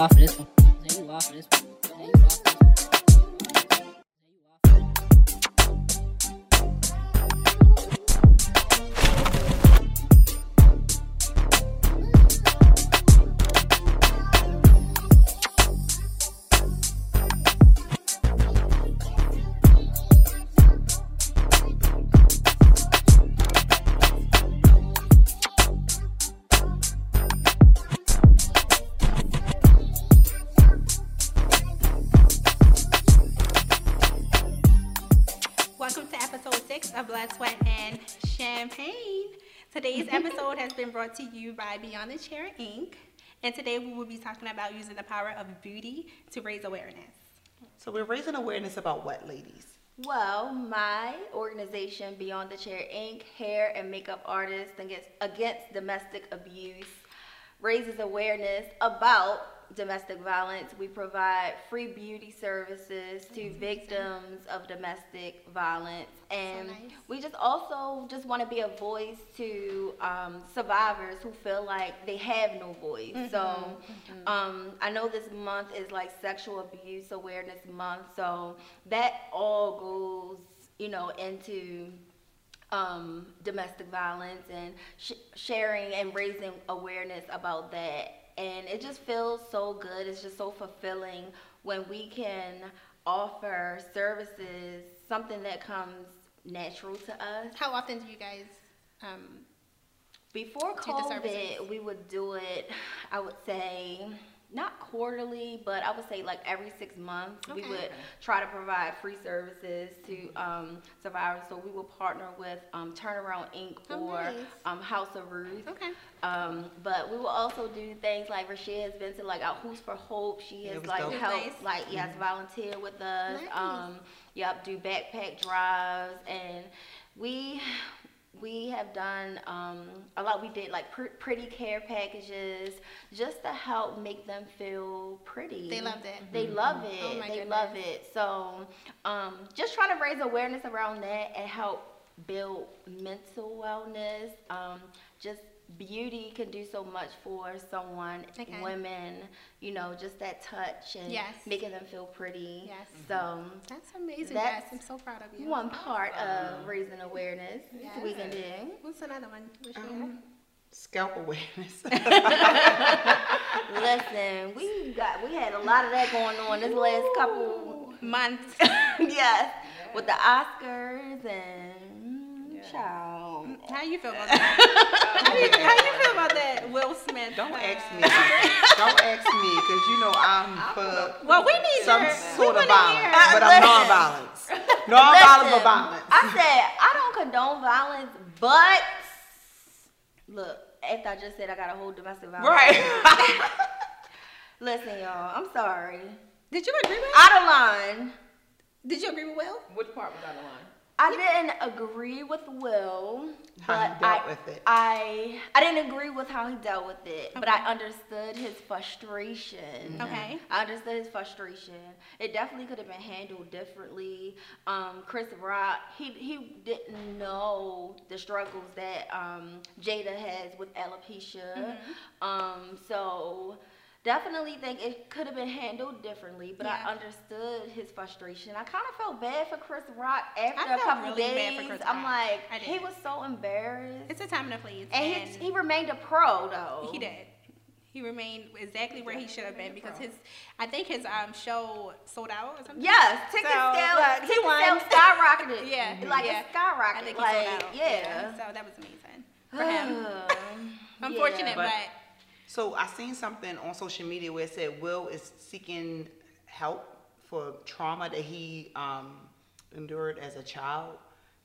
off for this one. Say you off for you by Beyond the Chair Inc. And today we will be talking about using the power of beauty to raise awareness. So we're raising awareness about what, ladies? Well, my organization, Beyond the Chair Inc., hair and makeup artists against, against domestic abuse, raises awareness about domestic violence. We provide free beauty services to victims of domestic violence, and nice. we just also just want to be a voice to um, survivors who feel like they have no voice. So, um, I know this month is like Sexual Abuse Awareness Month, so that all goes, you know, into um, domestic violence and sh- sharing and raising awareness about that. And it just feels so good. It's just so fulfilling when we can offer services, something that comes natural to us. How often do you guys? Um, Before. COVID, we would do it, I would say, not quarterly, but I would say like every six months. We would try to provide free services to um, survivors. So we will partner with um, Turnaround Inc. Oh, or nice. um, House of Ruth. okay. Um, but we will also do things like Rashid has been to like our Who's for Hope. She has like dope. helped, like yes, volunteer with us. Nice. Um, yep, do backpack drives, and we we have done um, a lot. We did like pr- pretty care packages just to help make them feel pretty. They loved it. They love it. Oh my they goodness. love it. So, um, just trying to raise awareness around that and help build mental wellness. Um, just beauty can do so much for someone, Okay. women, you know, just that touch and Yes. making them feel pretty. Yes. So, That's amazing, That's guys. I'm so proud of you. one part of raising awareness we can do. What's another one? Um, scalp awareness. Listen, we got we had a lot of that going on this last couple Months. yes, with the Oscars and child. How you feel about that? how, you, how you feel about that, Will Smith? Don't uh, ask me. Don't ask me, because you know I'm for Well, we need some your, sort we of wanna violence, hear- but I'm Listen. non-violence. Non-violent, but Listen, violence. I said I don't condone violence, but look, after I just said I got a whole domestic violence. Right. Listen, y'all, I'm sorry. Did you agree with? Out of line. Did you agree with Will? Which part was out of line? I didn't agree with Will, How but he dealt I, with it. I I didn't agree with how he dealt with it, but I understood his frustration. Okay. I understood his frustration. It definitely could have been handled differently. Um, Chris Rock, he he didn't know the struggles that um, Jada has with alopecia. Um, so definitely think it could have been handled differently. But Yeah. I understood his frustration. I kind of felt bad for Chris Rock after I a felt couple really bad days. for Chris I'm like, he was so embarrassed, It's a time and a place. and he, he remained a pro though. He did. He remained exactly where he should have been because his, I think his um show sold out or something. Yes, ticket So, sales, look, he ticket sales skyrocketed. Yeah, like yeah. it skyrocketed. I think he like, sold out. Yeah. So that was amazing for him. Unfortunate, yeah. but, But- So I seen something on social media where it said Will is seeking help for trauma that he um, endured as a child,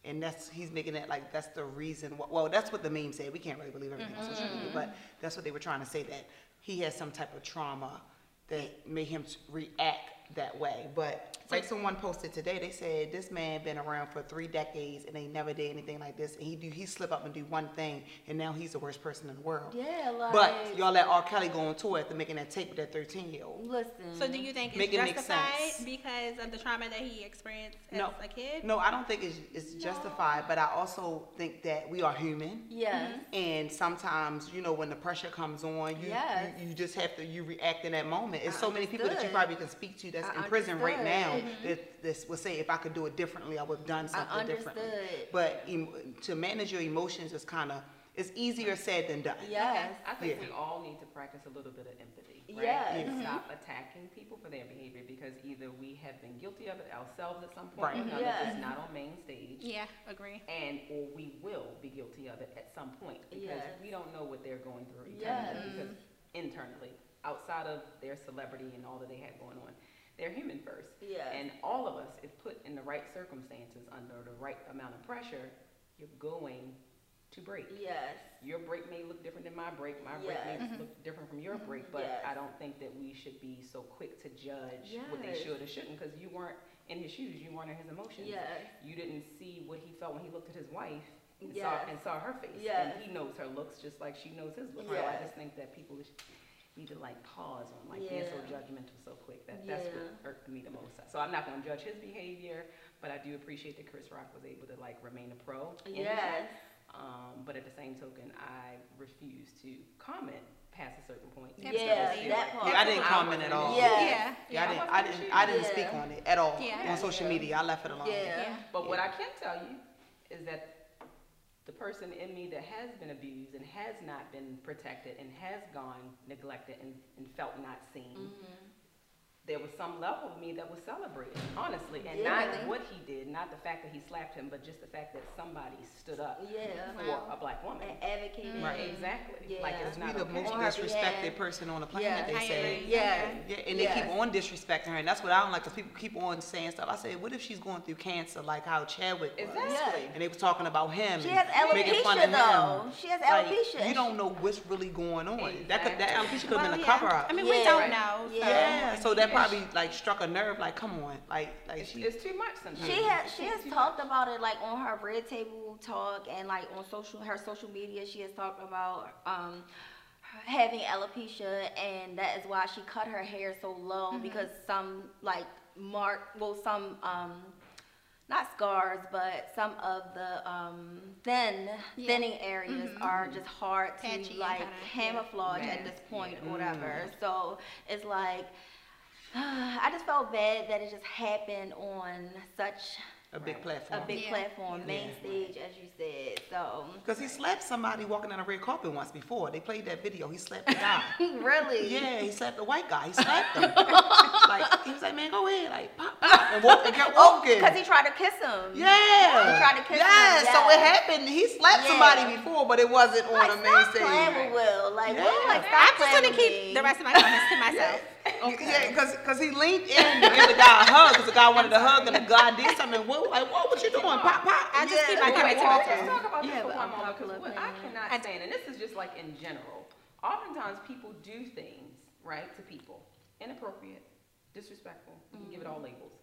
and that's he's making it like that's the reason. wh- Well, that's what the meme said. We can't really believe everything on social media, but that's what they were trying to say that he has some type of trauma that made him react that way. But like someone posted today, they said this man been around for three decades and they never did anything like this. And he do he slip up and do one thing, and now he's the worst person in the world. Yeah, like. But y'all let R. Kelly go on tour after making that tape with that 13 year old. Listen. So do you think it's Make it make justified sense. because of the trauma that he experienced as No, a kid? no, I don't think it's, it's justified, but I also think that we are human. Yes. Mm-hmm. And sometimes, you know, when the pressure comes on, you, Yes. you, you just have to, you react in that moment. It's I so many people that you probably can speak to that's I in prison right now understood. Mm-hmm. that this will say, if I could do it differently, I would have done something differently. But em- to manage your emotions is kind of, it's easier said than done. Yes. I think Yeah. we all need to practice a little bit of empathy, right? Yes. And Yeah. stop attacking people for their behavior because either we have been guilty of it ourselves at some point Right. or another, Yes. just not on main stage. Yeah, agree. And or we will be guilty of it at some point because Yes. we don't know what they're going through Yes. internally. Because mm-hmm. internally, outside of their celebrity and all that they have going on, they're human first. Yes. And all of us, if put in the right circumstances under the right amount of pressure, you're going to break. Yes. Your break may look different than my break. My break Yes. may look different from your mm-hmm. break, but Yes. I don't think that we should be so quick to judge what they should or shouldn't because you weren't in his shoes. You weren't in his emotions. Yes. You didn't see what he felt when he looked at his wife and, saw, and saw her face. Yes. And he knows her looks just like she knows his looks. So I just think that people sh- need to like pause on like being so judgmental so quick. That that's what Yeah. irked me the most. So I'm not going to judge his behavior, but I do appreciate that Chris Rock was able to like remain a pro. in. Yes. Um, but at the same token, I refuse to comment past a certain point. Yeah, I Yeah, that like part. Yeah, I didn't comment at all. in- Yeah. Yeah. Yeah, I I didn't, I didn't. I didn't Yeah. speak on it at all Yeah. on social media. I left it alone. Yeah. Yeah. But what I can tell you is that the person in me that has been abused and has not been protected and has gone neglected and, and felt not seen, Mm-hmm. There was some level of me that was celebrated, honestly. And Yeah. not what he did, not the fact that he slapped him, but just the fact that somebody stood up Yeah. for a black woman. And advocating. Right. Exactly. Yeah. Like it's not the okay. most disrespected behalf. person on the planet, Yeah. they say. Yeah. Yeah, and they keep on disrespecting her, and that's what I don't like. Cause people keep on saying stuff. I said, what if she's going through cancer, like how Chadwick was? Exactly. And they was talking about him. She and has making fun alopecia of though. him. She has Like, alopecia. you don't know what's really going on. That could that Exactly. alopecia could have Well, been a yeah. cover up. I mean, we don't Right. know. so- Yeah. yeah, so that probably like struck a nerve. Like, come on, like like It's, she. it's too much sometimes. She has she It's has too talked about it like on her red table talk and like on social her social media she has talked about um having alopecia and that is why she cut her hair so low Mm-hmm. because some like mark well some um not scars but some of the um thin Yeah. thinning areas are just hard to Patchy and like kinda, camouflage Yeah. at this point Yeah. or whatever so it's like I just felt bad that it just happened on such a big platform. a big Yeah. platform, main stage, as you said. So, Because he slapped somebody walking on a red carpet once before. They played that video. He slapped the guy. really, yeah, he slapped the white guy. He slapped him. like he was like, man, go ahead, like pop, pop, and walk and kept oh, walking. because Oh, he tried to kiss him. yeah, He tried to kiss him, yeah. So it happened. He slapped Yeah. somebody before, but it wasn't Like, on a main stop playing stage. with Will. Like, Yeah. Will, like, I'm just gonna keep me. the rest of my comments to myself. Yeah, because cause he leaned in to give the guy a hug because the guy wanted a hug and the guy did something. What, like, what, what you doing? Pop, pop. I just keep my Yeah. comments to Well, myself. let's talk about this have for an one moment because what I cannot I- stand, and this is just like in general, oftentimes people do things, right, to people, inappropriate, disrespectful, you can give it all labels.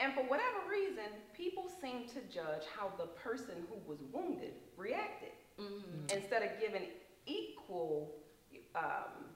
And for whatever reason, people seem to judge how the person who was wounded reacted instead of giving equal um,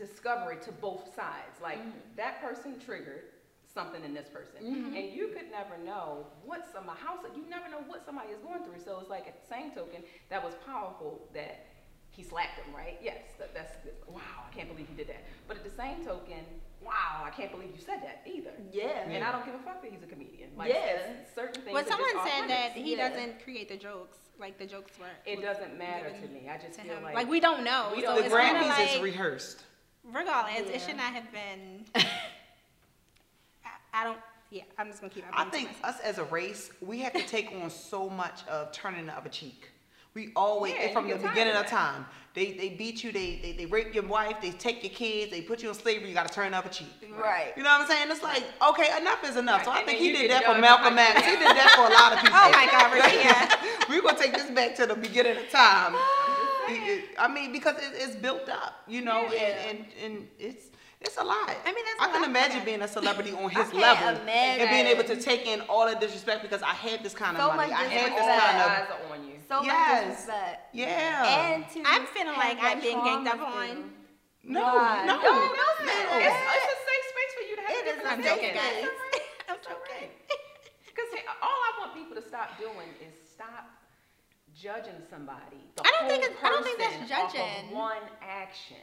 discovery to both sides. Like mm-hmm. that person triggered something in this person, mm-hmm. and you could never know what somebody how you never know what somebody is going through. So it's like at the same token, that was powerful that he slapped him, right? Yes, that, that's wow. I can't believe he did that. But at the same token, wow, I can't believe you said that either. Yeah. And I don't give a fuck that he's a comedian. Like, Yeah. certain things. Well, are just someone off said that he Yeah. doesn't create the jokes. Like the jokes were. It doesn't matter to me. I just to feel him. like, Like we don't know. We don't- The it's Grammys like, is rehearsed. Regardless, Yeah. it should not have been. I, I don't. Yeah, I'm just gonna keep. my I opinion to think us as a race, we have to take on so much of turning the other cheek. We always, Yeah, from the beginning of of time, they, they beat you, they, they, they rape your wife, they take your kids, they put you in slavery, you gotta turn the other cheek. Right. You know what I'm saying? It's like, okay, enough is enough. So I and think he you did that for Malcolm oh X. He did that for a lot of people. Oh my God, Rashida. We're gonna take this back to the beginning of time. It- it- I mean, because it, it's built up, you know, Yeah. and, and, and it's It's a lot. I mean, that's I a can lot imagine being a celebrity on his can't level and being able to take in all the disrespect because I had this kind of So money. much I had this disrespect. kind of eyes are on you. So Yes. much disrespect. yeah. And to I'm feeling like I'm being ganged up on. no, no, No, no, no. no. It's, it's a safe space for you to have It is different a joking. safe opinions. space. I'm joking. Because all I want people to stop doing is stop judging somebody. The I don't think whole it's- I don't think that's person off of judging. one action.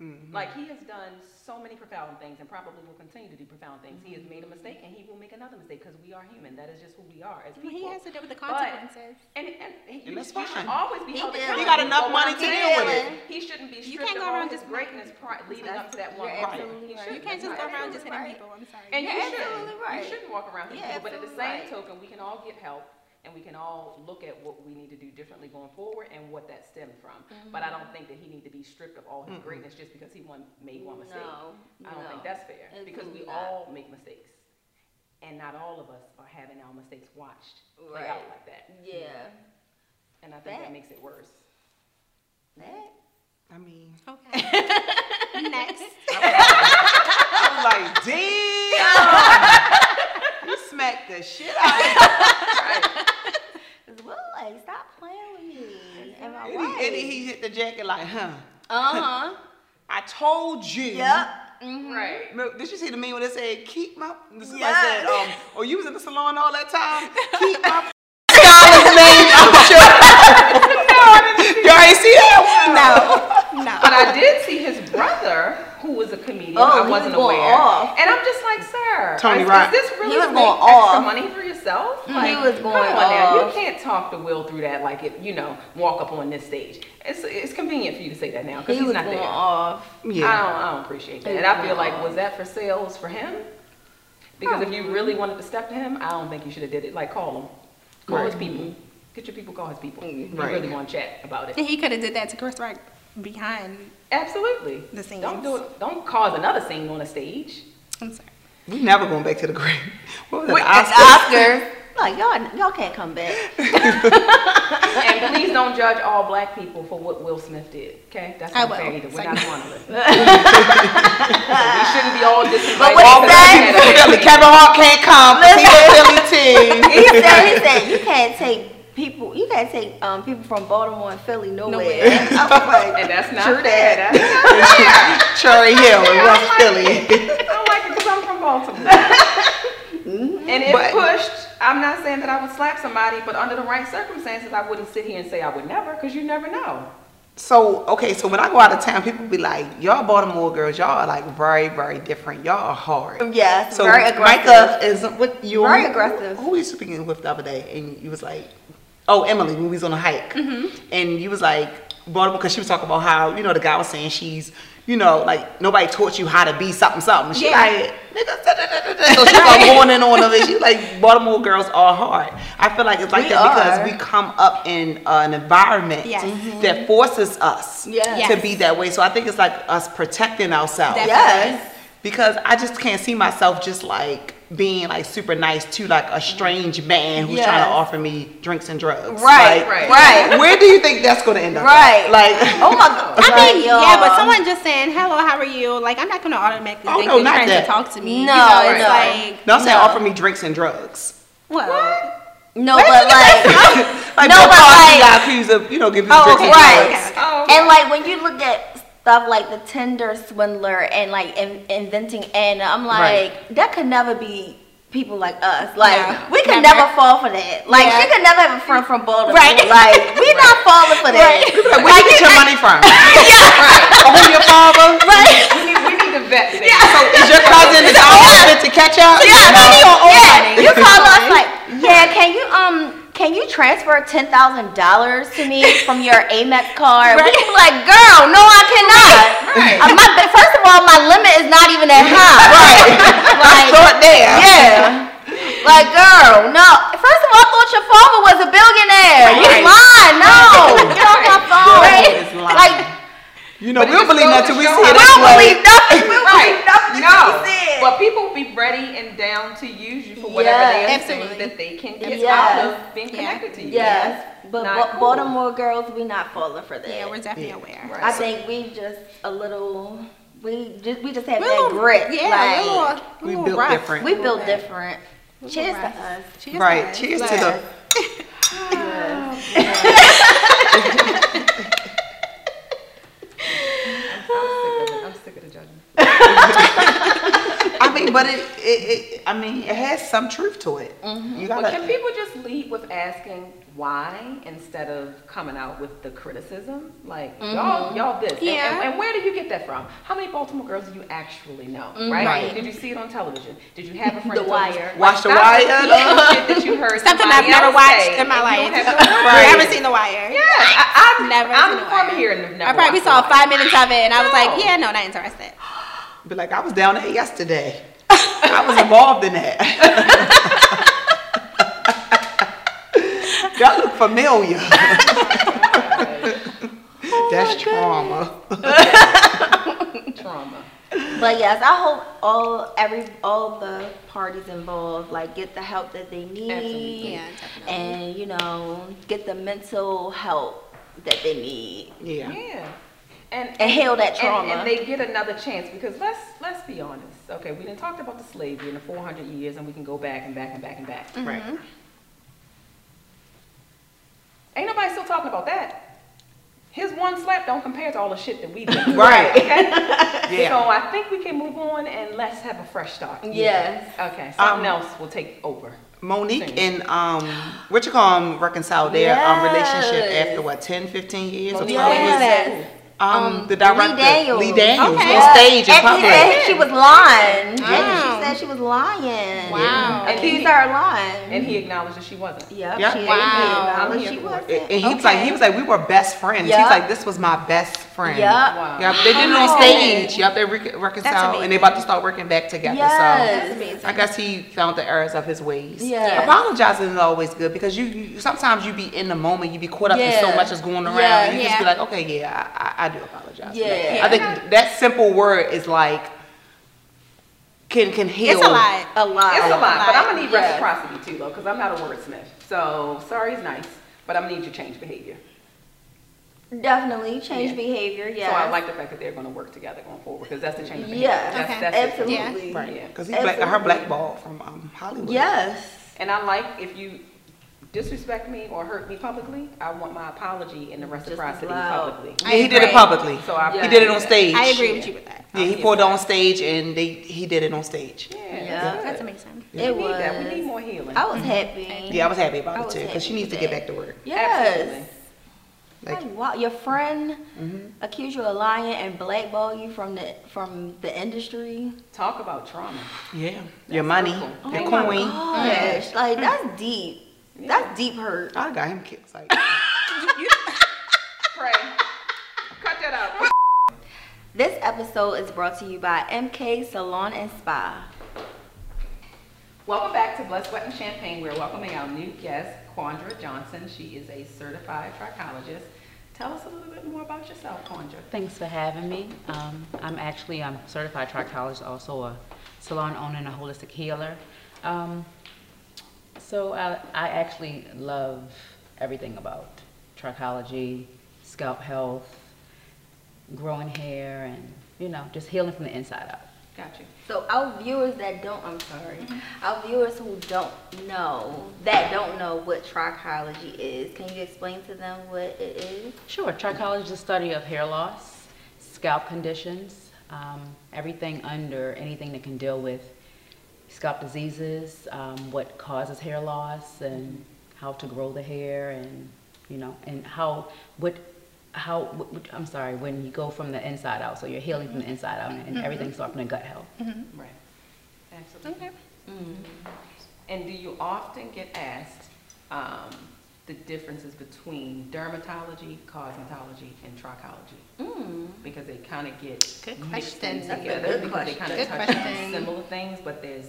Mm-hmm. Like he has done so many profound things and probably will continue to do profound things. He has made a mistake and he will make another mistake because we are human. That is just who we are as people. He has to deal with the But- consequences. And, and, he, And that's you should always be He held accountable. He got enough money to saying deal with it. He shouldn't be You can't of go all around his just greatness pri- leading up to that one You're moment. absolutely He right. You can't just go around just hitting Right. people. I'm sorry. And You're you should. absolutely right. You shouldn't walk around hitting You're people. But at the same right. token, we can all get help and we can all look at what we need to do differently going forward and what that stemmed from. But I don't mm-hmm. think that he need to be stripped of all his greatness just because he one made one mistake. No, I don't no. think that's fair because we not. all make mistakes. And not all of us are having our mistakes watched play out like that. Yeah. And I think that Facts. makes it worse. That. I mean, Okay. Next. I was like, damn, you smacked the shit out of me. Cause Will, like, stop playing with me. Am And right? he, and he hit the jacket like, huh? Uh huh. I told you. yep. Mm-hmm. Right. Did you see the meme when they said, keep my, somebody Yeah. said, um, oh, you was in the salon all that time? Keep my Scarlett's name out your Y'all ain't see that? No. No. But I did see his brother, who was a comedian. Oh, I wasn't was aware. off. And I'm just like, sir, Tony is, Rock. is this really He was to going make extra money for yourself? He Like, was going come on now. You can't talk to Will through that like it, you know, walk up on this stage. It's it's convenient for you to say that now because He he's not going there. off. I Yeah. don't, I don't appreciate that. And I feel going like, was that for sales for him? Because if you really wanted to step to him, I don't think you should have did it. Like, call him. Call his people. Get your people, call his people. You Right. really want to chat about it. And he could have did that to Chris Rock behind Absolutely. the scenes. Don't do it. Don't cause another scene on a stage. I'm sorry. We never going back to the grave. What was that? Wait, the Oscars. Oscars? Like y'all, y'all can't come back. and please don't judge all black people for what Will Smith did. Okay, that's I not fair either. We're Second. not monolith. we shouldn't be all disinvited. But what he said- we had a- Philly. Kevin Hart can't come. 'cause He a Philly team. he said, he said, you can't take people, you can't take um, people from Baltimore and Philly nowhere. Nowhere. I like, And that's not True fair. that. That's not fair. Cherry Hill in I West like Philly. It. I like it because I'm from Baltimore. and if But- pushed, I'm not saying that I would slap somebody, but under the right circumstances, I wouldn't sit here and say I would never, because you never know. So okay, so when I go out of town, people be like, "Y'all Baltimore girls, y'all are like very, very different. Y'all are hard." yes, So very aggressive. Micah is what you Very aggressive. Who were you speaking with the other day? And you was like, "Oh, Emily, when we was on a hike," mm-hmm. and you was like Baltimore because she was talking about how you know the guy was saying she's you know like nobody taught you how to be something something. She Yeah. like nigga, da, da, da, da, da. so she like going in on them. And she like Baltimore girls are hard. I feel like it's like We that are. because we come up in uh, an environment Yes. that forces us Yes. to be that way. So I think it's like us protecting ourselves. Definitely. Yes. Because I just can't see myself just like being like super nice to like a strange man who's trying to offer me drinks and drugs. Right, Like, right. right. Where do you think that's gonna end up? Right. Like, Oh my god. I Right, mean, y'all. yeah, but someone just saying hello, how are you? Like, I'm not gonna automatically Oh, think no, you're trying that. to talk to me. No, you know, it's no. like no, I'm saying No. offer me drinks and drugs. well, No, but like, Like, No, no, but but like- guys who use a, you know, give you Oh, drinks okay, and right. drugs. okay. Oh, and like when you look at stuff like the Tinder swindler and like in, inventing Anna, I'm like, Right. that could never be people like us. Like No, we could never. never. fall for that. Like Yeah. she could never have a friend from Baltimore. Right. Like we not falling for that. Like, where you get your money from? Or who your father? we, need, we need to vet this. So is your cousin is all spent to catch up? Yeah, No. yeah. You call us like, yeah. Can you um? Can you transfer ten thousand dollars to me from your Amex card? We be like, girl, no, I cannot. Right. Uh, my, first of all, my limit is not even that high. Right. Like, Start there. yeah. Like, girl, no. First of all, I thought your father was a billionaire. You Right. lying. No. Get off my phone. Right. Like, You know, But we it don't believe goes nothing we see it. we That's don't believe nothing. We don't Right. believe nothing No. that. But people be ready and down to use you for whatever Yes. they are Absolutely. saying that they can get Yes. out of being Yeah. connected to you. Yes, but Not Ba- cool. Baltimore girls, we not falling for that. yeah, we're definitely aware. I think we just a little We just we just have We're that a little- grit. Yeah, like, we're little, We we're a little built rough. different. we built Right. different. Cheers little to us. Cheers Right. to us. Cheers to Yes. the. I'm sick of the judgment. I mean, but it, it, it, I mean, it has some truth to it. Mm-hmm. You gotta. can people just lead with asking why instead of coming out with the criticism? Like, y'all, mm-hmm. y'all this. Yeah. And, and where did you get that from? How many Baltimore girls do you actually know? Mm-hmm. Right? Right. Did you see it on television? Did you have a friend The who told you- Wire. Like, Watch The Wire, repeating shit that you heard Something I've never watched in my life. You don't have no Right. Never seen The Wire. Yeah, I, I've Never I'm seen The from Wire. here and never I probably saw The five minutes of it, and I was like, yeah, no, not interested. Be like, I was down there yesterday. I was involved in that. that look familiar. Oh, That's trauma. Trauma. But yes, I hope all every all the parties involved like get the help that they need, Absolutely. Yeah, definitely. and you know get the mental help that they need. Yeah. Yeah. And, And heal that trauma. And, they get another chance because let's let's be honest. Okay, we didn't talk about the slavery in the 400 years, and we can go back and back and back and back. Right. Mm-hmm. Ain't nobody still talking about that. His one slap don't compare to all the shit that we did. Right. Okay? Yeah. So I think we can move on and let's have a fresh start. Yes. Okay. Something Um, else will take over. Mo'Nique and um, what you call them reconciled their um, relationship after what 10, 15 years or Mo'Nique 12 years? Yes. Um, Um, the director Lee Daniels. Lee Daniels Okay. on stage and she public. said she was lying. Wow. She said she was lying. Wow. And Accused he- her of lying. And he acknowledged that she wasn't. Yep. Yep. She Wow. acknowledged I'm she wasn't. And he was like, he was like, we were best friends. Yeah. He's like, this was my best friend. Yep. Wow. Yep, they did it on stage. Yep, they re- reconciled, and they about to start working back together. Yes. So I guess he found the errors of his ways. Yeah. Apologizing is always good because you, you sometimes you be in the moment, you be caught up in so much that's going around. Yeah. and you just be like, okay, yeah, I, I do apologize. Yeah. I think that simple word is like can can heal. It's a lot. A lot. It's a lot, but I'm gonna need Yes. reciprocity too, though, because I'm not a wordsmith. So sorry is nice, but I'm gonna need you to change behavior. Definitely change Yeah. behavior. Yeah. So I like the fact that they're gonna work together going forward, because that's the change of. Yeah. That's, Okay. that's it. Absolutely. Right. Yeah. Because he's black, her blackball from um, Hollywood. Yes. And I like if you disrespect me or hurt me publicly, I want my apology and the reciprocity loud. publicly. Yeah, he did it publicly. So I He did it on stage. I agree with you with that. Yeah, he pulled it on stage and they he did it on stage. Yeah. Yeah, That's amazing. We It need that. We need more healing. I was happy. Yeah, I was happy I about it too because she needs to get back to work. Yes. Absolutely. Like, Like, wow, your friend mm-hmm. accused you of lying and blackball you from the from the industry. Talk about trauma. yeah, your money, hurtful. your oh my coin. gosh, like that's deep. That's deep hurt. I got him kicked. Like, Pray. Cut that out. This episode is brought to you by MK Salon and Spa. Welcome back to Blood, Sweat, and Champagne. We're welcoming our new guest, Quandra Johnson. She is a certified trichologist. Tell us a little bit more about yourself, Quandra. Thanks for having me. Um, I'm actually I'm certified trichologist, also a salon owner and a holistic healer. Um, so I, I actually love everything about trichology, scalp health, growing hair, and you know just healing from the inside out. Got you. So our viewers that don't, I'm sorry, our viewers who don't know, that don't know what trichology is, can you explain to them what it is? Sure. Trichology is the study of hair loss, scalp conditions, um, everything under anything that can deal with scalp diseases, um, what causes hair loss, and how to grow the hair, and you know, and how what how what, what- I'm sorry when you go from the inside out. So you're healing from the inside out, and everything starts from the gut health. Right. Absolutely. And do you often get asked um, the differences between dermatology, cosmetology, and trichology? Mm. Because they kind of get Good mixed question. in together good because they kind of touch question. on similar things, but there's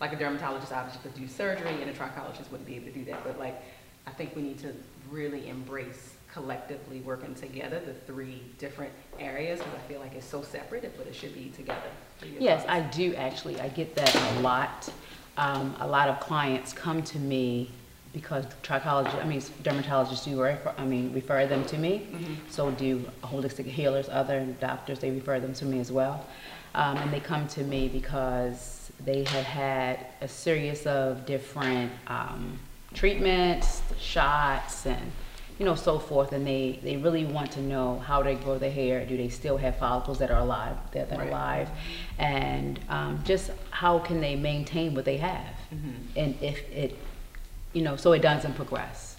like a dermatologist obviously could do surgery, and a trichologist wouldn't be able to do that. But like, I think we need to really embrace collectively working together the three different areas because I feel like it's so separate, but it should be together. What are your Yes, thoughts? I do actually. I get that a lot. Um, a lot of clients come to me because trichologists, I mean dermatologists do refer, I mean refer them to me. So do holistic healers, other doctors, they refer them to me as well. Um, and they come to me because they have had a series of different um, treatments, shots, and you know so forth. And they they really want to know how they grow their hair. Do they still have follicles that are alive that, that are Right. alive, and um, just how can they maintain what they have, and if it, you know, so it doesn't progress.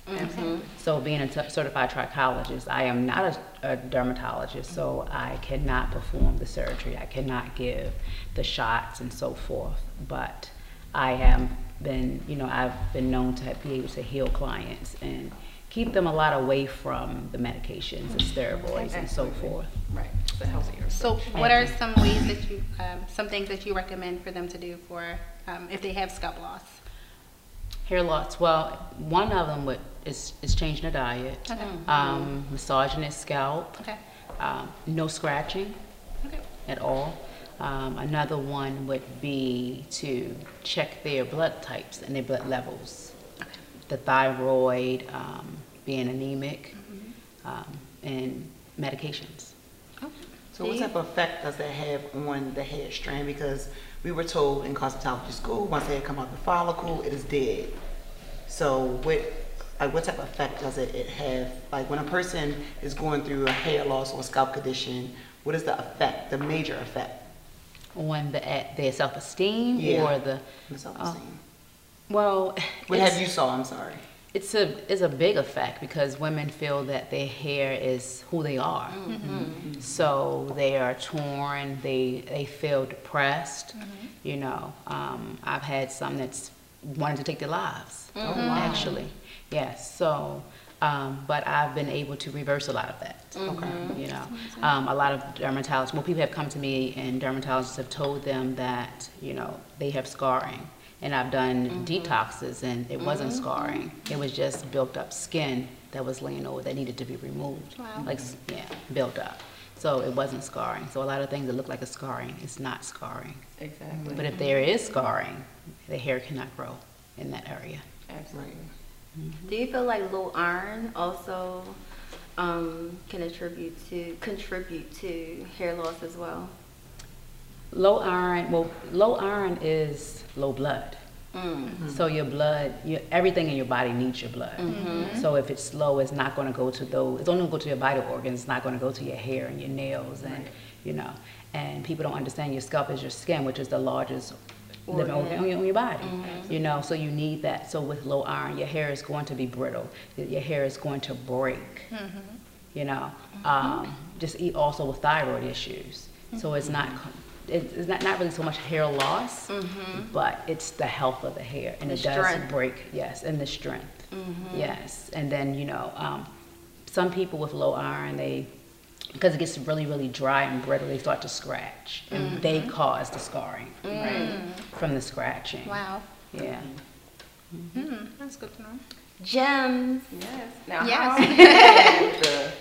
So being a t- certified trichologist, I am not a, a dermatologist, so I cannot perform the surgery. I cannot give the shots and so forth. But I have been, you know, I've been known to be able to heal clients and keep them a lot away from the medications, the steroids, and so forth. Right, it's a healthier. So, what are some ways that you, um, some things that you recommend for them to do for um, if they have scalp loss? Hair loss. Well, one of them would is, is changing the diet, Okay. um, massaging their scalp, Okay. um, no scratching. Okay. at all. Um, another one would be to check their blood types and their blood levels. The thyroid, um, being anemic, um, and medications. So what type of effect does that have on the hair strand? Because we were told in cosmetology school, once the hair come out the follicle, it is dead. So what, like what type of effect does it, it have? Like when a person is going through a hair loss or scalp condition, what is the effect, the major effect? On the, their self-esteem Yeah. or the, the oh. self-esteem? well, What have you saw, I'm sorry. It's a it's a big effect because women feel that their hair is who they are. So they are torn. They they feel depressed. You know, um, I've had some that's wanted to take their lives. Actually, yes. So, um, but I've been able to reverse a lot of that. Okay. You know, um, a lot of dermatologists. Well, people have come to me, and dermatologists have told them that you know they have scarring, and I've done mm-hmm. detoxes, and it wasn't mm-hmm. scarring. It was just built up skin that was laying over that needed to be removed. Wow. Like yeah, built up. So it wasn't scarring. So a lot of things that look like a scarring, it's not scarring. Exactly. But if there is scarring, the hair cannot grow in that area. Absolutely. Mm-hmm. Do you feel like low iron also um, can attribute to contribute to hair loss as well? Low iron, well, low iron is low blood. Mm. So your blood, your, everything in your body needs your blood. Mm-hmm. So if it's low, it's not going to go to those. It's only going to go to your vital organs. It's not going to go to your hair and your nails, and you know. And people don't understand your scalp is your skin, which is the largest living organ on your, on your body. Mm-hmm. You know, so you need that. So with low iron, your hair is going to be brittle. Your hair is going to break. Mm-hmm. You know, um, just eat also with thyroid issues. So it's not. Co- it- It's not, not really so much hair loss, mm-hmm. but it's the health of the hair, and The it does strength. break. Yes, and the strength. Mm-hmm. Yes, and then you know, um, some people with low iron, they because it gets really, really dry and brittle, they start to scratch, and mm-hmm. they cause the scarring, right, mm. from the scratching. Wow. Yeah. Hmm, that's good to know. Gems. Yes. Now, Yes. how is the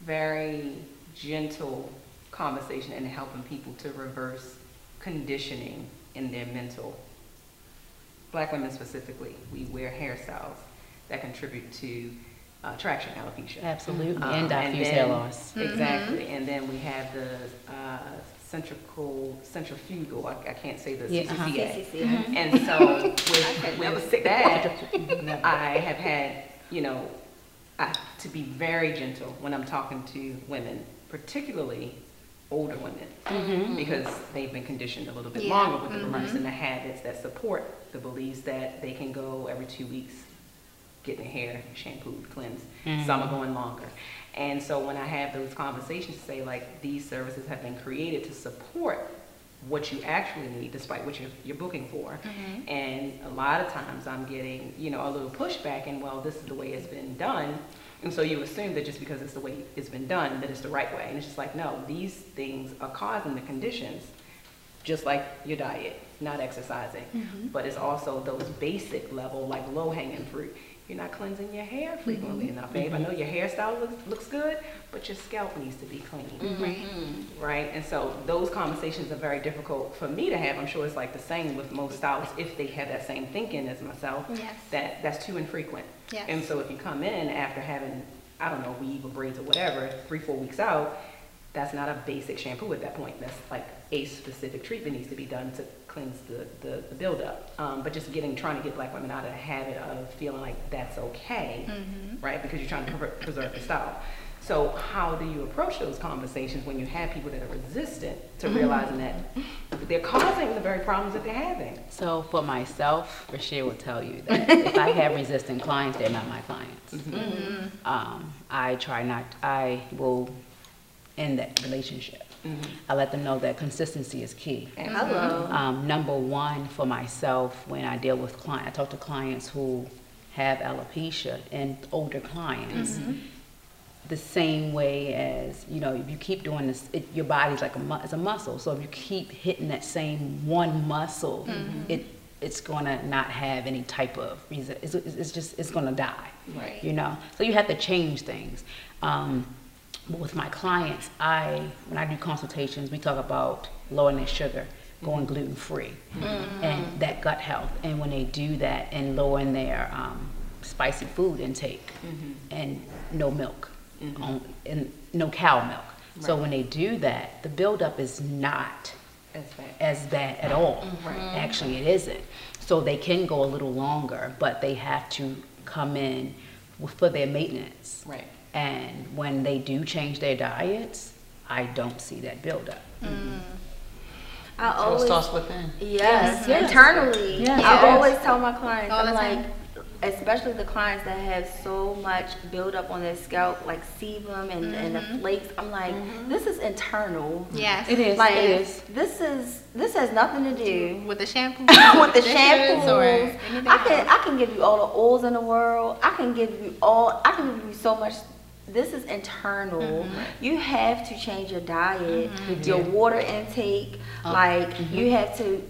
very gentle conversation and helping people to reverse conditioning in their mental? Black women specifically, we wear hairstyles that contribute to uh, traction alopecia. Absolutely, Um, and diffuse hair loss. Exactly, and then we have the uh, centrifugal, centrifugal, I, I can't say the Yeah, uh-huh. CCC. And so with, with that, I have had, you know, I, to be very gentle when I'm talking to women, particularly older women, mm-hmm. because they've been conditioned a little bit Yeah, longer with the mm-hmm. beliefs and the habits that support the beliefs that they can go every two weeks, get their hair shampooed, cleansed. Mm-hmm. Some are going longer. And so when I have those conversations, to say like these services have been created to support what you actually need, despite what you're, you're booking for. Mm-hmm. And a lot of times I'm getting, you know, a little pushback, and well, this is the way it's been done. And so you assume that just because it's the way it's been done, that it's the right way. And it's just like, no, these things are causing the conditions, just like your diet, not exercising. Mm-hmm. But it's also those basic level, like low hanging fruit. You're not cleansing your hair frequently enough, mm-hmm. babe. I know mm-hmm. your hairstyle looks, looks good, but your scalp needs to be clean. Mm-hmm. Right. Right, and so those conversations are very difficult for me to have. I'm sure it's like the same with most stylists if they have that same thinking as myself. Yes. That that's too infrequent. Yes. And so if you come in after having, I don't know, weave or braids or whatever, three, four weeks out, that's not a basic shampoo at that point. That's like a specific treatment needs to be done to cleanse the, the, the buildup. Um, but just getting, trying to get black women out of the habit of feeling like that's okay, right? Because you're trying to pre- preserve the style. So how do you approach those conversations when you have people that are resistant to realizing that they're causing the very problems that they're having? So for myself, Rashid will tell you that if I have resistant clients, they're not my clients. Um, I try not, I will end that relationship. I let them know that consistency is key. Hello. Um, number one for myself, when I deal with clients, I talk to clients who have alopecia and older clients. The same way as you know, if you keep doing this, it, your body's like a mu- it's a muscle. So if you keep hitting that same one muscle, it it's gonna not have any type of reason. It's, it's it's just it's gonna die. Right. You know, so you have to change things. Um, but with my clients, I when I do consultations, we talk about lowering their sugar, going mm-hmm. gluten free, mm-hmm. and that gut health. And when they do that, and lowering their um, spicy food intake, mm-hmm. and no milk, on, and no cow milk. So when they do that, the buildup is not That's bad. as bad at all. Actually, it isn't. So they can go a little longer, but they have to come in for their maintenance. Right. And when they do change their diets, I don't see that buildup. Mm. Mm-hmm. I So it always starts within. Yes, Yes. internally. Yes. I Yes. always tell my clients, All I'm like, time. especially the clients that have so much buildup on their scalp, like sebum and, and the mm-hmm. flakes. I'm like, mm-hmm. this is internal. Yes. It is. Like it is. this is this has nothing to do With the shampoo. with the dishes shampoos. or anything I can else. I can give you all the oils in the world. I can give you all. I can give you so much. This is internal. Mm-hmm. You have to change your diet, You your water intake. Uh, like mm-hmm. you have to.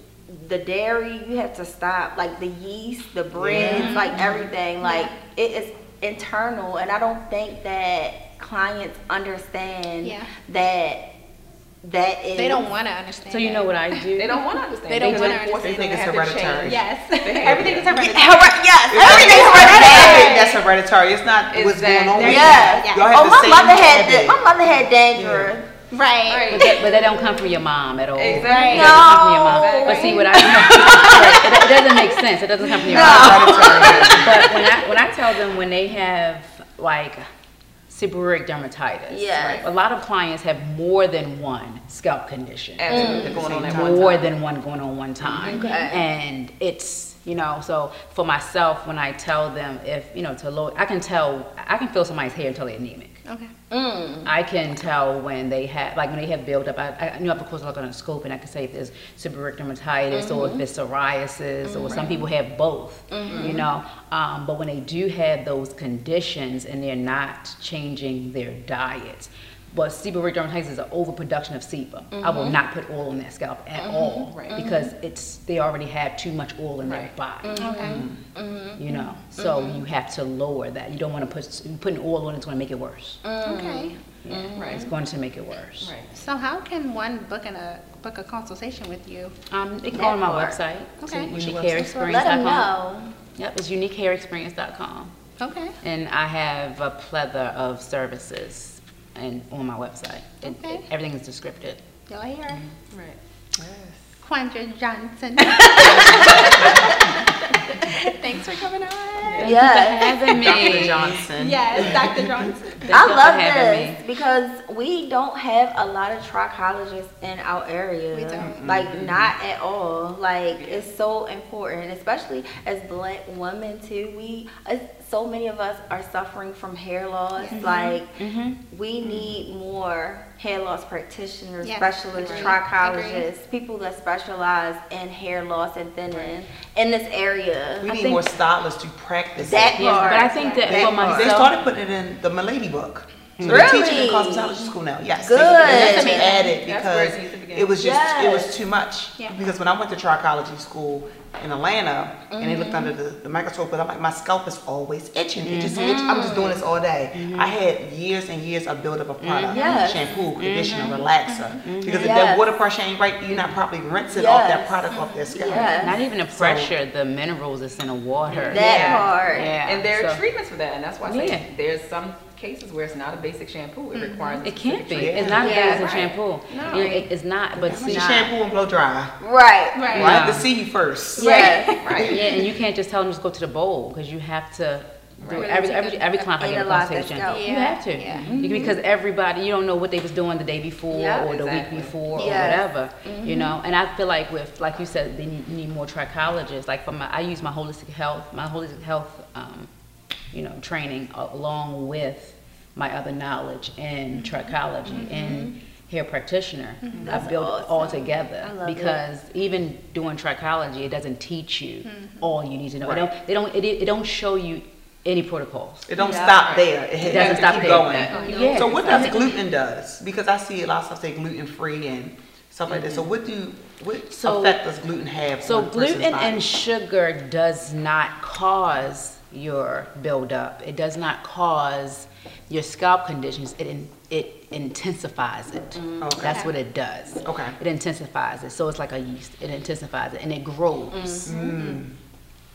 The dairy, you have to stop. Like the yeast, the breads, like everything. Like it is internal, and I don't think that clients understand Yeah. that that is. They don't want to understand. So you know what I do? They don't want to understand. They don't wanna understand. to They think it's have to hereditary. Yes. Everything is hereditary. Yes, Everything's everything's hereditary. hereditary. That's hereditary. It's not what's going on with you. Yeah. Y'all have Oh, the my same mother had habit. the, my mother had dandruff. Right. But that, but that don't come from your mom at all. Exactly. It doesn't come from your mom. No. But see what I right, it, it doesn't make sense. It doesn't come from your mom. but when I when I tell them when they have like seborrheic dermatitis, Yes. a lot of clients have more than one scalp condition. Absolutely going on at more than one going on one time. Okay. And it's, you know, so for myself, when I tell them if, you know, to lower, I can tell, I can feel somebody's hair until they're anemic. Okay. Mm. I can tell when they have, like when they have buildup. I, I know, of course, I look on a scope and I can say if there's seborrheic dermatitis or if mm-hmm. it's psoriasis or some people mm-hmm. have both, mm-hmm. you know. Um, but when they do have those conditions and they're not changing their diets, but seborrheic dermatitis is an overproduction of sebum. I will mm-hmm. not put oil on that scalp at mm-hmm. all Right. Mm-hmm. because it's they already have too much oil in their Right. body Okay. you know. So you have to lower that. You don't want to put putting oil on it's going to make it worse. Okay. Yeah, Right. It's going to make it worse. Right. So how can one book in a book a consultation with you? Um, they can go on my Network. website. Okay. It's What's uniquehairexperience.com. Let them know. Yep, it's uniquehairexperience.com. Okay. And I have a plethora of services and on my website. It- Okay. everything is descriptive. Y'all hear? Right. Quandra Johnson. Thanks for coming on. Yes. Having Dr. Johnson. Yes, Dr. Johnson. Thank I love this me. because we don't have a lot of trichologists in our area. We don't. Like not at all. Like it's so important, especially as black women too. We uh, so many of us are suffering from hair loss. Like we need more hair loss practitioners, Yes, specialists, agree, trichologists, people that specialize in hair loss and thinning in this area. We I need think- more stylists to practice That it. Yes, but I think that They, for they started putting it in the Milady book. So they're teaching in Really? cosmetology school now. Yes. Good. They, they had That's to add it That's where it because needs to begin. it was just it was too much. Yeah. Because when I went to trichology school in Atlanta, and they looked mm-hmm. under the, the microscope, but I'm like, my scalp is always itching. It just itch. I'm just mm-hmm. doing this all day. Mm-hmm. I had years and years of buildup of product, Yes. shampoo, conditioner, relaxer. Because if Yes. that water pressure ain't right, you're not properly rinsing off that product off their scalp. Yes. Not even the pressure, the minerals that's in the water. That Yeah. part. Yeah. And there are so- treatments for that, and that's why I say Yeah. there's some cases where it's not a basic shampoo. It requires. It can't be. treatment. It's not Yeah. a basic Right. shampoo. No. You- it- it's not, but see, Shampoo and blow dry. Right. Right. Right? No. To see you first. Yes. Right. Yeah, and you can't just tell them just go to the bowl because you have to do Right. every every every client I get a Analyze that consultation. scalp. You have to Yeah. You- because everybody you don't know what they was doing the day before Yeah. or the Exactly. week before or Yes. whatever. You know, and I feel like with like you said, they need, need more trichologists. Like for my, I use my holistic health, my holistic health, um, you know, training along with my other knowledge in mm-hmm. trichology and mm-hmm. hair practitioner. Mm-hmm. I built build it all together I love it. because even doing trichology, it doesn't teach you all you need to know. It don't, they don't, it, it don't show you any protocols. It don't Yeah. stop there. It, It doesn't stop keep there. going. Oh, yeah. So what does gluten does? Because I see a lot of stuff say gluten free and stuff like that. So what do what So- effect does gluten have? So on gluten body? and sugar does not cause your buildup. It does not cause your scalp conditions. It in, it intensifies it. Mm-hmm. Okay. That's what it does. Okay. It intensifies it. So it's like a yeast. It intensifies it and it grows. Mm-hmm. Mm.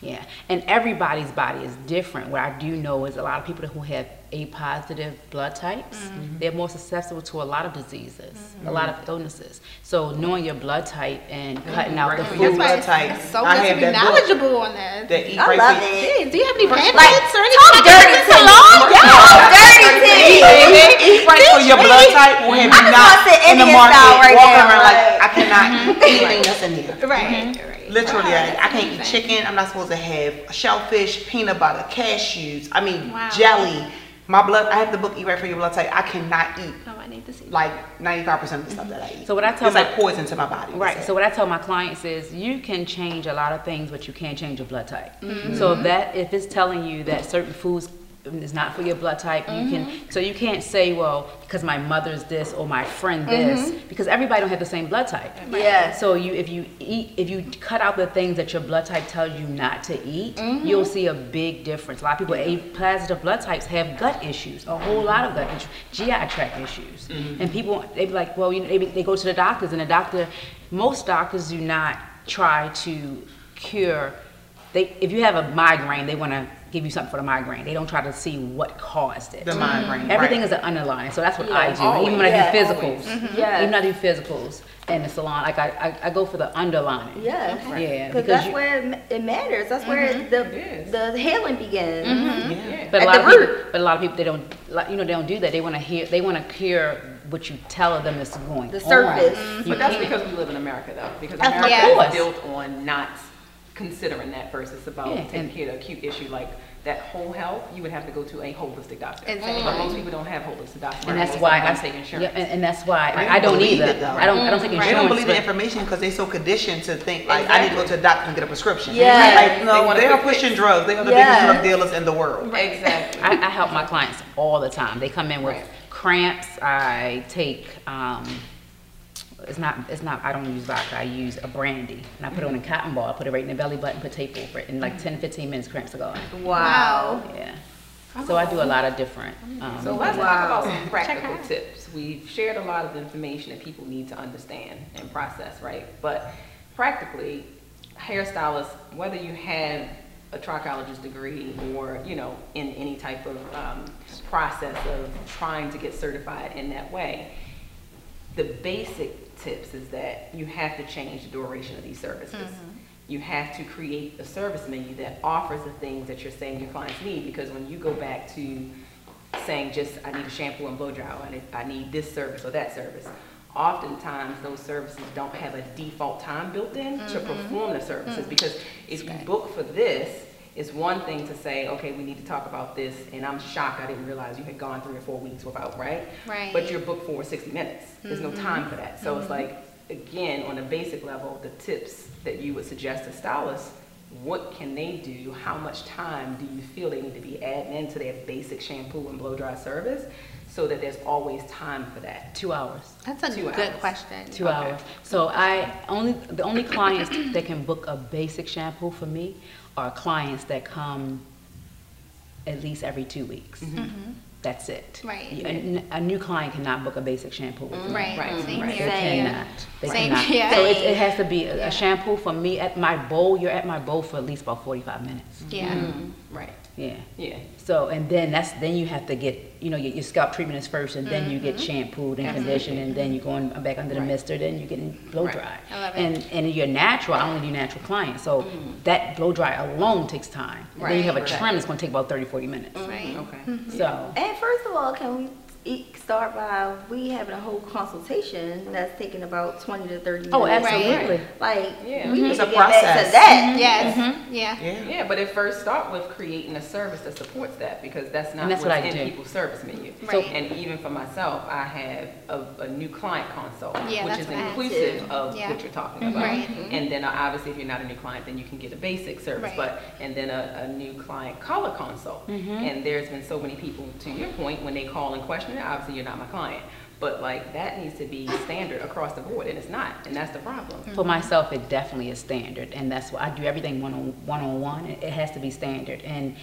Yeah, and everybody's body is different. What I do know is a lot of people who have A positive blood types, mm-hmm. Mm-hmm. they're more susceptible to a lot of diseases, a lot of mm-hmm. illnesses. So knowing your blood type and cutting out the food. That's why blood it's, type. it's so I good to be that book. knowledgeable on that. That I right love it. Hey, do you have any pamphlets Like, or anything? talk dirty to this me. along? Talk dirty to me. Eat, eat right for your blood type will have I you just not wanna in the Indian market right walking now, around like like- I cannot eat anything that's in here. Right, right. Literally, Wow, I, I can't eat chicken. I'm not supposed to have shellfish, peanut butter, cashews. I mean, Wow. jelly. My blood. I have the book Eat Right for Your Blood Type. I cannot eat Oh, I need to see. like 95 percent of the stuff that I mm-hmm. eat. So what I tell it's my- like poison to my body. Right. So what I tell my clients is you can change a lot of things, but you can't change your blood type. Mm-hmm. So if that if it's telling you that certain foods is not for your blood type, you can. Mm-hmm. So you can't say, well, because my mother's this or my friend this, mm-hmm. because everybody don't have the same blood type. Yes. So you if you eat if you cut out the things that your blood type tells you not to eat, mm-hmm. you'll see a big difference. A lot of people A positive blood types have gut issues, a whole lot of gut issues, GI tract issues, and people they be like, well, you know, they, be- they go to the doctors, and the doctor, most doctors do not try to cure. They if you have a migraine, they want to give you something for the migraine. They don't try to see what caused it. the migraine. Mm-hmm. Everything right. is an underlying, so that's what Yeah, I do. always. Even when I do physicals, Yes. Mm-hmm. even when I do physicals in the salon, like I, I, I go for the underlining. Yes. Yeah, Because because that's you, where it ma- it matters. That's where mm-hmm. the is. the healing begins. Yeah. but a at lot the of people, but a lot of people they don't, you know, they don't do that. They want to hear, they want to cure what you tell them is going through. The on. surface. You But that's because we live in America, though. Because America course. is built on not considering that versus about Yeah, taking and- care of the acute issue, like that whole health. You would have to go to a holistic doctor. Exactly. But most people don't have holistic doctors. and that's why I them take yeah, insurance. and, and that's why I, I don't don't either. it, though. I don't, I don't take They insurance. don't believe the information because they're so conditioned to think like I need to go to a doctor and get a prescription. Yes. Like They no, want a they are pushing fix. drugs. They are the Yes. biggest drug dealers in the world. Exactly. I, I help my clients all the time. They come in with Right. cramps. I take um, it's not it's not I don't use vodka. I use a brandy and I put it on a cotton ball. I put it right in the belly button. Put tape over it. and like 10, 15 minutes, cramps are gone. Wow. Yeah. So I do a lot of different. Um, So let's Wow. talk about some practical tips. We've shared a lot of information that people need to understand and process, right? But practically, hairstylists, whether you have a trichologist degree or, you know, in any type of um, process of trying to get certified in that way, the basic tips is that you have to change the duration of these services. Mm-hmm. You have to create a service menu that offers the things that you're saying your clients need because when you go back to saying just I need a shampoo and blow dry or I need, I need this service or that service, oftentimes those services don't have a default time built in to mm-hmm. perform the services mm. because if you book for this, it's one thing to say, okay, we need to talk about this, and I'm shocked I didn't realize you had gone three or four weeks without, right? Right. But you're booked for 60 minutes. There's no time mm-hmm. for that. So it's mm-hmm. like, again, on a basic level, the tips that you would suggest to stylists, what can they do? How much time do you feel they need to be adding into their basic shampoo and blow dry service so that there's always time for that? Two hours. That's a Two good hours. question. Two Okay. hours. So I only the only clients that can book a basic shampoo for me are clients that come at least every two weeks. Mm-hmm. Mm-hmm. That's it. Right. You- A, n- a new client cannot book a basic shampoo with me. Right. Right, Same right. They here. Same. cannot. They Same cannot. here. So it, it has to be a, Yeah. a shampoo for me at my bowl. You're at my bowl for at least about 45 minutes. Yeah. Mm-hmm. Right, Yeah. yeah. So, and then that's, then you have to get, you know, your, your scalp treatment is first, and then you get mm-hmm. shampooed and mm-hmm. conditioned, and then you're going back under the Right. mister, then you're getting blow Right. dry. I love it. And, and you're natural, I only do natural clients, so mm. that blow dry alone takes time. And Then you have a Right. trim that's gonna take about 30, 40 minutes. Right. Okay. So, And first of all, can we start by we having a whole consultation that's taking about twenty to thirty minutes? oh, absolutely. Like Yeah. we need It's to a get back to process. that. Yes. Mm-hmm. Yeah. Yeah. Yeah, but it first start with creating a service that supports that because that's not And that's what's what I in do. people's service menu. Right. And even for myself, I have a, a new client consult, Yeah, which is what I have inclusive of Yeah. what you're talking about. Right. And then uh, obviously, if you're not a new client, then you can get a basic service. Right. But and then a, a new client color consult. And there's been so many people, to your point, when they call and question obviously you're not my client. But like that needs to be standard across the board, and it's not, and that's the problem. For myself, it definitely is standard, and that's why I do everything one on, one on one, it has to be standard, and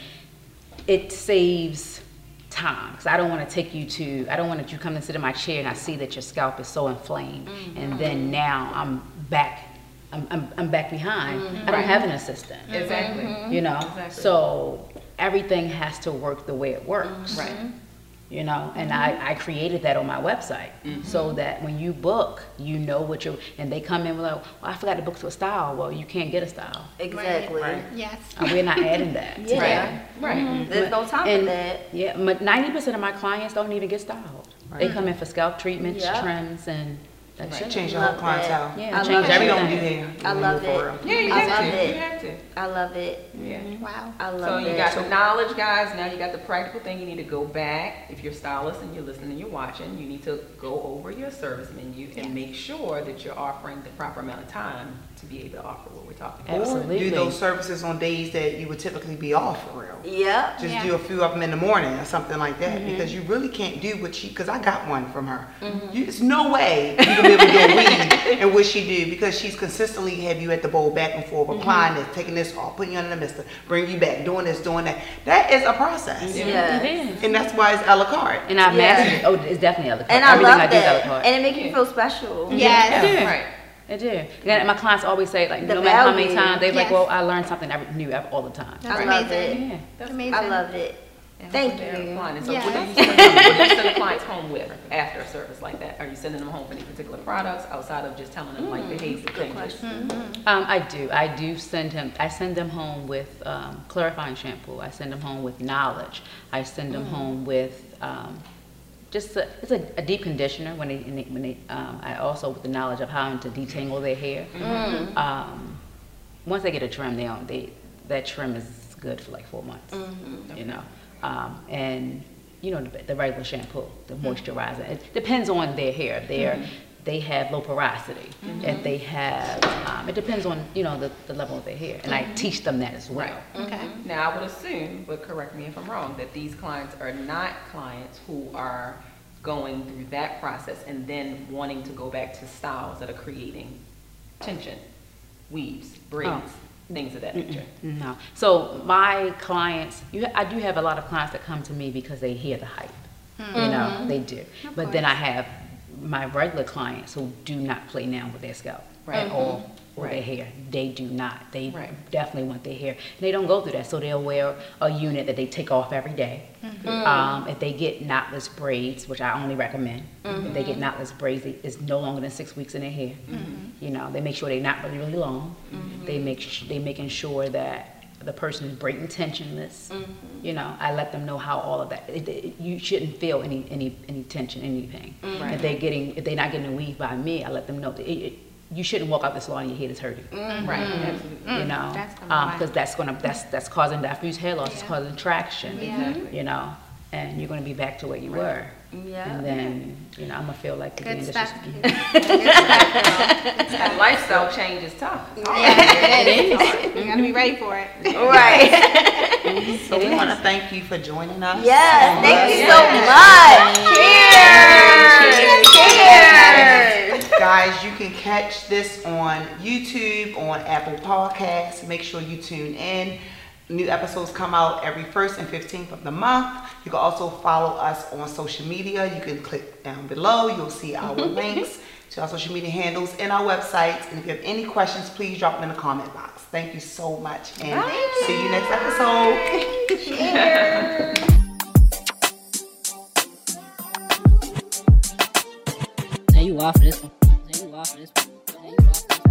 it saves time, because I don't want to take you to, I don't want you come and sit in my chair and I see that your scalp is so inflamed, mm-hmm. and then now I'm back, I'm, I'm, I'm back behind, mm-hmm. I don't have an assistant, Exactly. you know? Exactly. So, everything has to work the way it works mm-hmm. Right. You know and I, I created that on my website so that when you book you know what you're and they come in with like well, i forgot to book to a style well you can't get a style Exactly. Yes. Uh, we're not adding that Yeah. that. Right. There's no time and for that. yeah but 90% of my clients don't even get styled they come in for scalp treatments Yeah. trims and that's it Change your whole Love that. clientele. yeah I change love don't everything do hair. I love it. real. Yeah, you I have love to. it. You have to. I love it. Yeah. Wow. I love it. So you it. got the knowledge, guys. Now you got the practical thing. You need to go back. If you're stylist and you're listening and you're watching, you need to go over your service menu and Yes. make sure that you're offering the proper amount of time to be able to offer what we're talking about. Or do those services on days that you would typically be off for real. Yep. Just Yeah. do a few of them in the morning or something like that mm-hmm. because you really can't do what she. Because I got one from her. Mm-hmm. You, it's no way you can be able to do a weave and what she do because she's consistently have you at the bowl back and forth, mm-hmm. applying this, taking this off, putting you under the mister, bring you back, doing this, doing that. That is a process, Yeah. it is and that's why it's a la carte. and i Yeah. mastered it. oh it's definitely other And I everything love i do is that. other part And it makes you feel special. Yes. Yeah. Right. I do. Yeah, my clients always say, like, The no matter how many times, they're like, well, I learned something every, new every, all the time. That's I love amazing. Yeah. That's amazing. I love it. And Thank you. applying. And So Yes. what do you send them, what do you send the clients home with after a service like that? Are you sending them home for any particular products outside of just telling them like the Good changes? question. Um, I do. I do send him. I send them home with um, clarifying shampoo. I send them home with knowledge. I send them home with um, just a, it's a, a deep conditioner when they, when they, um, I also with the knowledge of how to detangle their hair. Um, once they get a trim, they don't, they that trim is good for like four months. You know, um, and you know the, the regular shampoo, the moisturizer. It depends on their hair. Their they have low porosity. Mm-hmm. If they have, um, it depends on you know the, the level of their hair, and I mm-hmm. teach them that as well. Right. Okay. Mm-hmm. Now, I would assume, but correct me if I'm wrong, that these clients are not clients who are going through that process and then wanting to go back to styles that are creating tension, weaves, braids, oh. things of that nature. No. So my clients, you, I do have a lot of clients that come to me because they hear the hype. Hmm. You know, they do. But then I have my regular clients who do not play now with their scalp Right. at all mm-hmm. or their hair. They do not. They Right. definitely want their hair. And they don't go through that, so they'll wear a unit that they take off every day. Mm-hmm. Um, if they get knotless braids, which I only recommend, if they get mm-hmm. knotless braids, it's no longer than six weeks in their hair. You know, they make sure they're not really, really long. They make sh- they making sure that the person is breaking tensionless. You know, I let them know how all of that. It, it, you shouldn't feel any any any tension, anything. Right. If they're getting if they're not getting a weave by me, I let them know that it, it, you shouldn't walk out the salon and your head is hurting. Right, absolutely. You know, Mm. That's um, because that's gonna that's that's causing diffuse hair loss. It's causing traction. Yeah. You know, and you're gonna be back to where you were. Yeah. And then, you know, I'm gonna feel like again, Good this stuff. is- That lifestyle change is tough. It's. Yeah, you gotta be ready for it. Right. So we want to thank you for joining us. Yes, on thank you Blood so much. Cheers. Cheers. Guys, you can catch this on YouTube, on Apple Podcasts. Make sure you tune in. New episodes come out every first and 15th of the month. You can also follow us on social media. You can click down below. You'll see our links to our social media handles and our websites. And if you have any questions, please drop them in the comment box. Thank you so much. And see you next episode. Say you off this one. Say you off this one. Say you off